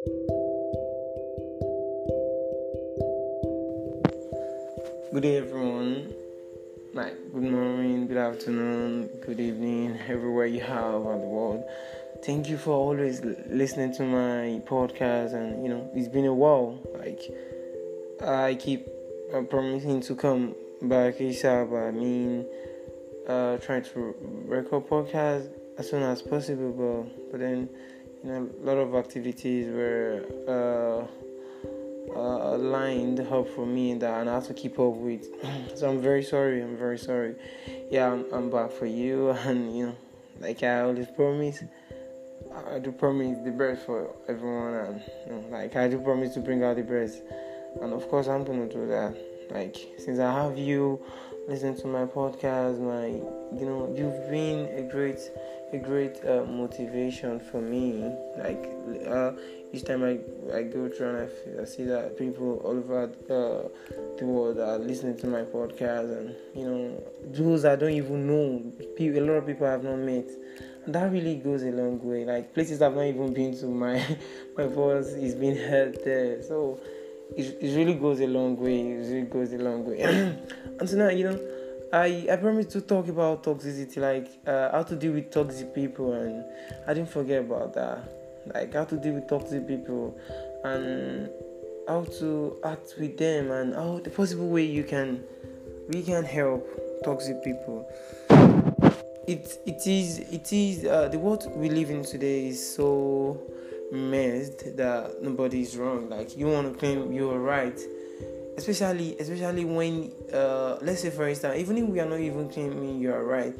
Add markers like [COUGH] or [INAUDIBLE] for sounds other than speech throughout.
Good day, everyone. Like, good morning, good afternoon, good evening, everywhere you are around the world. Thank you for always listening to my podcast, and you know, it's been a while. Like, I keep uh, promising to come back ASAP. I mean, uh, trying to record podcast as soon as possible, but but then you know, a lot of activities were. Uh, uh, lined up for me and I have to keep up with. [CLEARS THROAT] so I'm very sorry. I'm very sorry. Yeah, I'm, I'm back for you, [LAUGHS] and you know, like I always promise, I do promise the best for everyone, and you know, like I do promise to bring out the best, and of course I'm gonna do that. Like since I have you listen to my podcast, my you know, you've been a great a great uh, motivation for me. Like uh, each time I, I go through and I, I see that people all over uh, the world are listening to my podcast, and you know, those I don't even know, people, a lot of people I have not met. That really goes a long way. Like places I've not even been to, my [LAUGHS] my voice is being [LAUGHS] heard there. So it, really goes a long way. It really goes a long way. [CLEARS THROAT] and now, you know I I promised to talk about toxicity, like uh, how to deal with toxic people, and I didn't forget about that. Like how to deal with toxic people, and how to act with them, and how the possible way you can we can help toxic people. It it is it is uh, the world we live in today is so messed that nobody is wrong. Like you want to claim you are right. Especially especially when uh, let's say for instance even if we are not even claiming you are right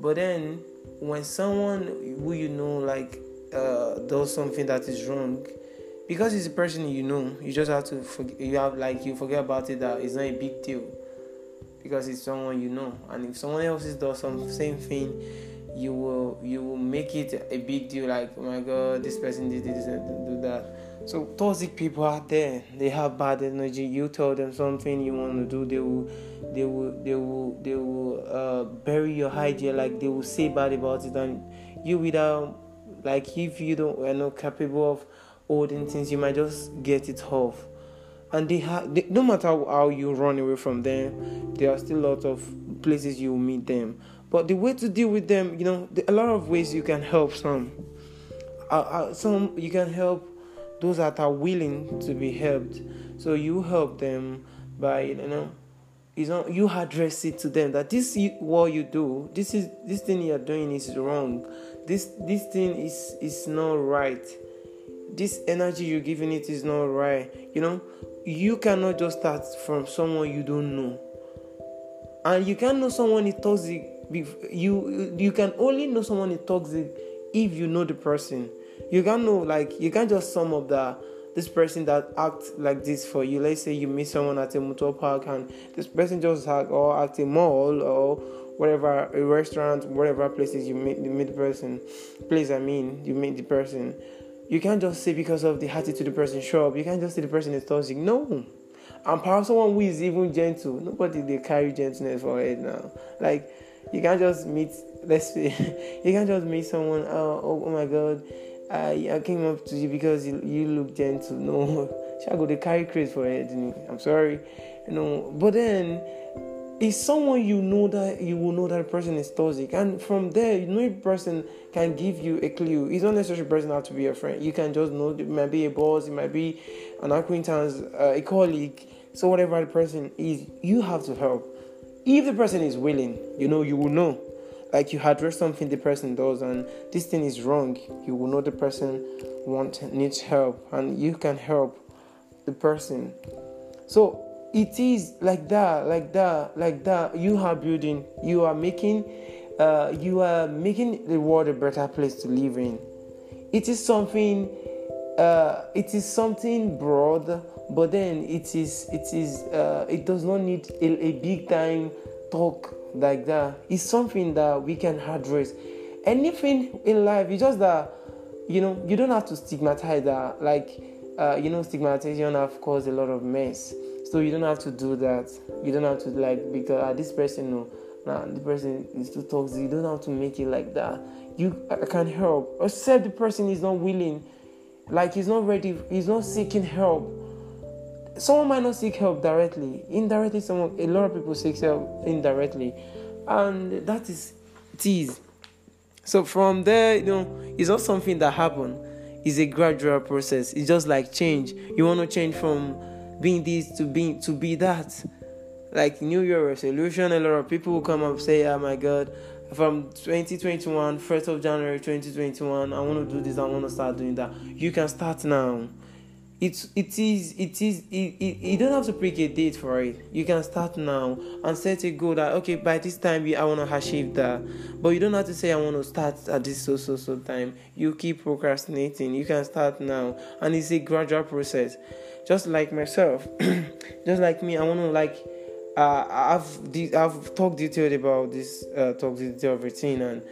but then when someone who you know like uh, does something that is wrong because it's a person you know you just have to forget you have like you forget about it that it's not a big deal. Because it's someone you know. And if someone else does some same thing you will you will make it a big deal like oh my god this person did this and do that so toxic people out there, they have bad energy. You tell them something you want to do, they will, they will, they will, they will uh, bury your idea. Like they will say bad about it, and you without, like if you don't are not capable of holding things, you might just get it off. And they have, no matter how you run away from them, there are still a lot of places you will meet them. But the way to deal with them, you know, a lot of ways you can help some. Uh, uh, some you can help those that are willing to be helped. So you help them by you know you know you address it to them that this is what you do this is this thing you're doing is wrong this this thing is is not right this energy you're giving it is not right you know you cannot just start from someone you don't know and you can know someone is toxic you you can only know someone is toxic if you know the person you can't know like you can't just sum up that this person that acts like this for you. Let's say you meet someone at a motor park and this person just act or at a mall or whatever a restaurant, whatever places you meet, you meet the person, place I mean you meet the person. You can't just say because of the attitude the person show up. You can't just say the person is toxic. No. And perhaps someone who is even gentle. Nobody they carry gentleness for it now. Like you can't just meet. Let's say [LAUGHS] you can't just meet someone. Oh, oh, oh my God I, I came up to you because you, you look gentle. No, shall go the carry craze for it. I'm sorry, you know. But then, it's someone you know that you will know that person is toxic, and from there, you know, person can give you a clue. It's not necessarily person have to be a friend. You can just know it might be a boss, it might be an acquaintance, uh, a colleague. So whatever the person is, you have to help. If the person is willing, you know, you will know. Like you address something the person does and this thing is wrong you will know the person want needs help and you can help the person. So it is like that like that like that. You are building you are making uh, you are making the world a better place to live in. It is something uh, it is something broad but then it is it is uh, it does not need a, a big time talk like that it's something that we can address. Anything in life, it's just that you know you don't have to stigmatize that. Like uh, you know, stigmatization have caused a lot of mess. So you don't have to do that. You don't have to like because uh, this person no, nah, the person is too toxic. You don't have to make it like that. You can help, except the person is not willing. Like he's not ready he's not seeking help. Someone might not seek help directly. Indirectly someone a lot of people seek help indirectly. And that is tease. so from there you know it's not something that happened it's a gradual process. It's just like change. You want to change from being this to being to be that. Like new year resolution a lot of people will come up say oh my god from 2021 1st of january 2021 i want to do this i want to start doing that. You can start now. It it is it is it, it, you don't have to pick a date for it. You can start now and set a goal that okay by this time i want to achieve that. But you don't have to say i want to start at this so so so time. You keep procrastinating. You can start now. And it's a gradual process. Just like myself [CLEARS THROAT] just like me i want to like uh, I've de- I've talked detailed about this uh, talk detailed routine, and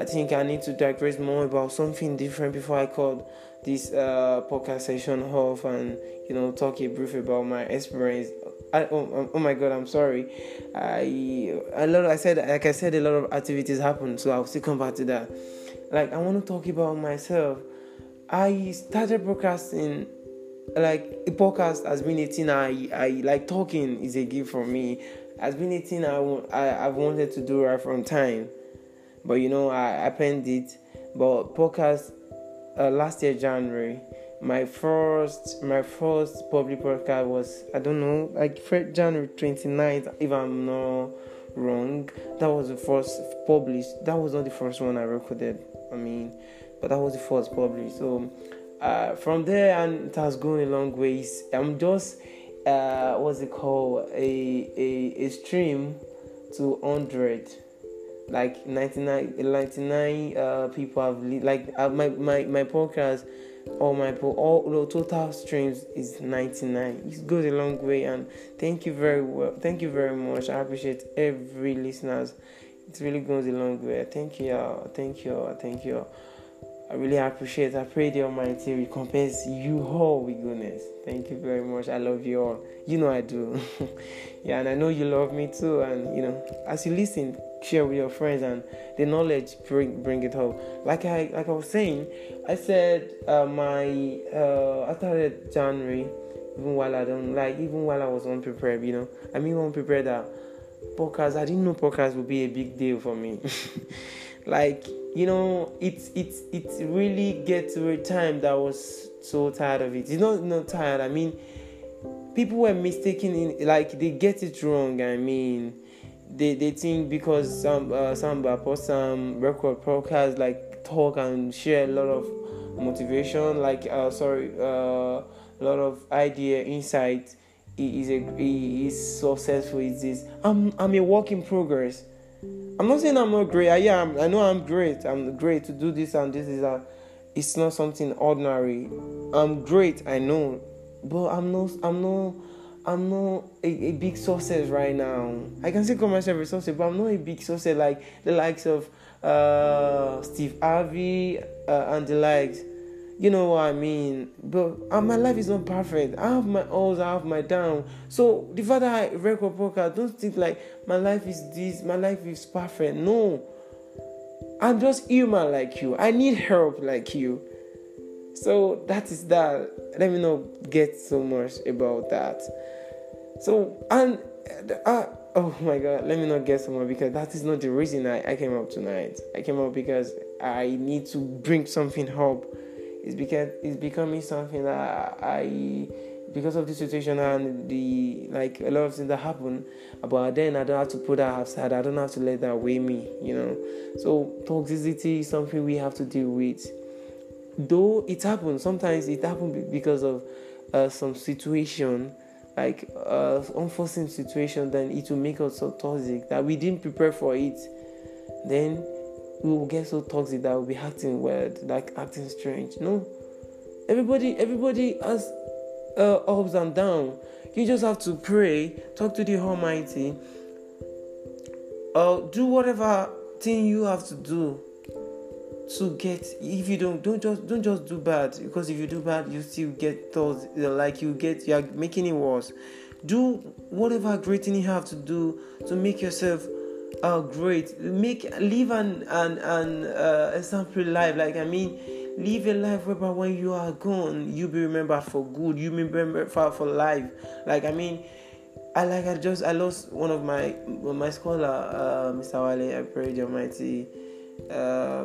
I think I need to digress more about something different before I call this uh, podcast session off and you know talk a brief about my experience. I, oh, oh my god, I'm sorry. I a lot. I said like I said, a lot of activities happen, so I'll still come back to that. Like I want to talk about myself. I started broadcasting like a podcast has been a thing I, I like talking is a gift for me. Has been a thing I, I, I've wanted to do right from time. But you know I, I penned it. But podcast uh, last year January my first my first public podcast was I don't know like January 29th if I'm not wrong. That was the first published that was not the first one I recorded I mean but that was the first published. So uh, from there and it has gone a long ways. I'm just uh, what's it called? A a, a stream to hundred. Like 99, 99 uh, people have like uh, my, my my podcast all my all the total streams is 99 it goes a long way and thank you very well thank you very much. I appreciate every listeners. It really goes a long way. Thank you thank you thank you I really appreciate. I pray the Almighty recompense you all with goodness. Thank you very much. I love you all. You know I do. [LAUGHS] yeah, and I know you love me too. And you know, as you listen, share with your friends and the knowledge bring bring it home. Like I like I was saying, I said uh, my uh, I started January even while I don't like even while I was unprepared. You know, I mean unprepared that podcast. I didn't know podcast would be a big deal for me. [LAUGHS] like you know, it's it's it really gets to a time that I was so tired of it. It's not not tired. I mean, people were mistaken in like they get it wrong. I mean, they they think because some uh, some post some record podcast like talk and share a lot of motivation, like uh, sorry, uh, a lot of idea, insight. Is a is successful. Is this? I'm I'm a work in progress. I'm not saying I'm not great. I am. I know I'm great. I'm great to do this and this is a. It's not something ordinary. I'm great. I know, but I'm not. I'm not. I'm not a, a big success right now. I can say call myself a success, but I'm not a big success like the likes of uh, Steve Harvey uh, and the likes you know what I mean. But uh, my life is not perfect. I have my ups, I have my down. So the fact that I record podcast, don't think like my life is this, my life is perfect. No. I'm just human like you. I need help like you. So that is that. Let me not get so much about that. So and uh, oh my god, let me not get so much because that is not the reason I, I came up tonight. I came up because I need to bring something up it's because it's becoming something that I because of the situation and the like a lot of things that happen but then I don't have to put that aside I don't have to let that weigh me you know? So toxicity is something we have to deal with. Though it happens sometimes it happens because of uh, some situation like uh, unforeseen situation then it will make us so toxic that we didn't prepare for it. Then we will get so toxic that we'll be acting weird, like acting strange. No, everybody, everybody has uh, ups and downs. You just have to pray, talk to the Almighty, uh, do whatever thing you have to do to get if you don't don't just don't just do bad because if you do bad you still get thoughts like you get you're making it worse do whatever great thing you have to do to make yourself Oh, great! Make live an an an uh, exemplary life. Like I mean, live a life whereby when you are gone, you be remembered for good. You be remembered for, for life. Like I mean, I like I just I lost one of my my scholar, uh, Mr. Wale. I pray the Almighty. Uh,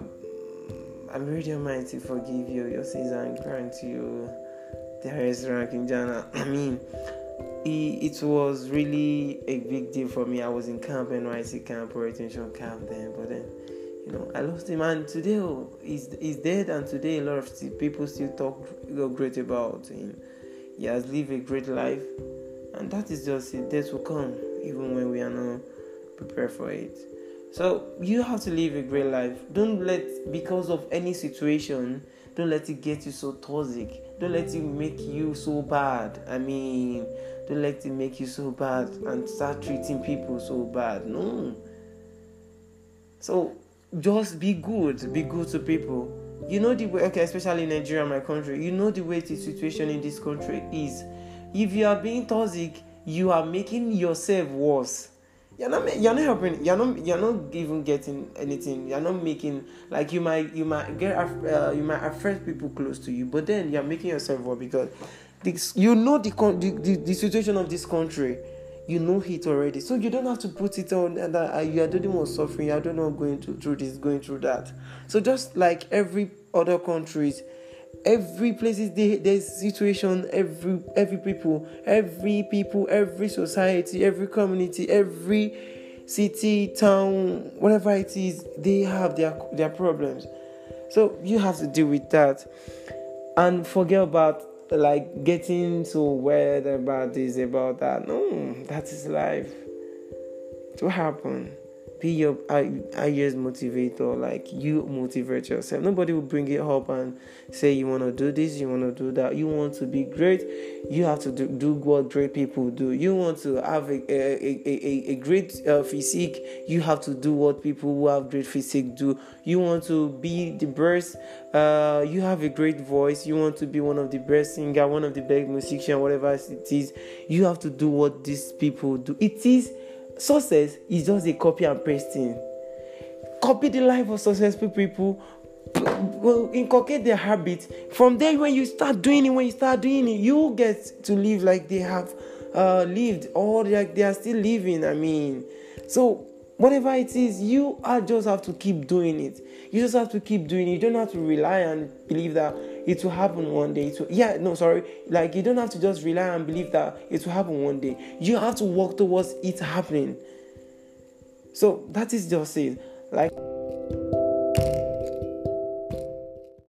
I pray the Almighty forgive you your sins and grant you the highest rank in Jannah. [CLEARS THROAT] I mean, it, was really a big deal for me. I was in camp, NYSC camp, orientation camp then, but then you know I lost him, and today oh, he's he's dead, and today a lot of people still talk great about him. He has lived a great life and that is just it. Death will come even when we are not prepared for it. So you have to live a great life. Don't let because of any situation, don't let it get you so toxic. Don't let it make you so bad. I mean, don't let it make you so bad and start treating people so bad. No. So just be good. Be good to people. You know the way okay, especially in Nigeria, my country, you know the way the situation in this country is if you are being toxic, you are making yourself worse. You're not you're not helping. You're not you're not even getting anything. You're not making like you might you might get uh, you might affect people close to you, but then you're making yourself worse because this, you know the, the, the the situation of this country you know it already. So you don't have to put it on and uh, you are doing more suffering, I don't know going to, through this, going through that. So just like every other countries, every places there's situation every every people every people every society every community every city town whatever it is they have their their problems. So you have to deal with that. And forget about like getting so worried about this about that. No that is life. It will happen be your highest motivator like you motivate yourself. Nobody will bring it up and say you want to do this you want to do that. You want to be great you have to do, do what great people do. You want to have a, a, a, a, great uh, physique you have to do what people who have great physique do. You want to be the best uh, you have a great voice you want to be one of the best singer one of the best musician whatever it is. You have to do what these people do. It is Success is just a copy and pasting. Copy the life of successful people, well, inculcate their habits. From there, when you start doing it, when you start doing it, you get to live like they have uh, lived, or like they are still living. I mean, so whatever it is, you are just have to keep doing it. You just have to keep doing it. You don't have to rely and believe that it will happen one day. Will, yeah, no, sorry. Like you don't have to just rely and believe that it will happen one day. You have to work towards it happening. So that is just it. Like